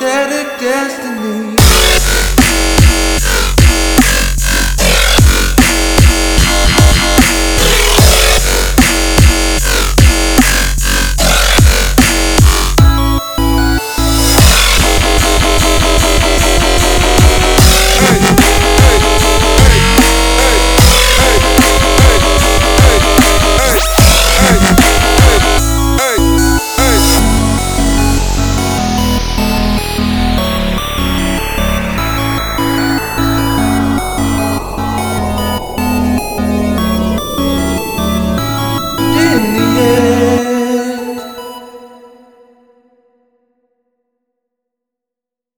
that destiny.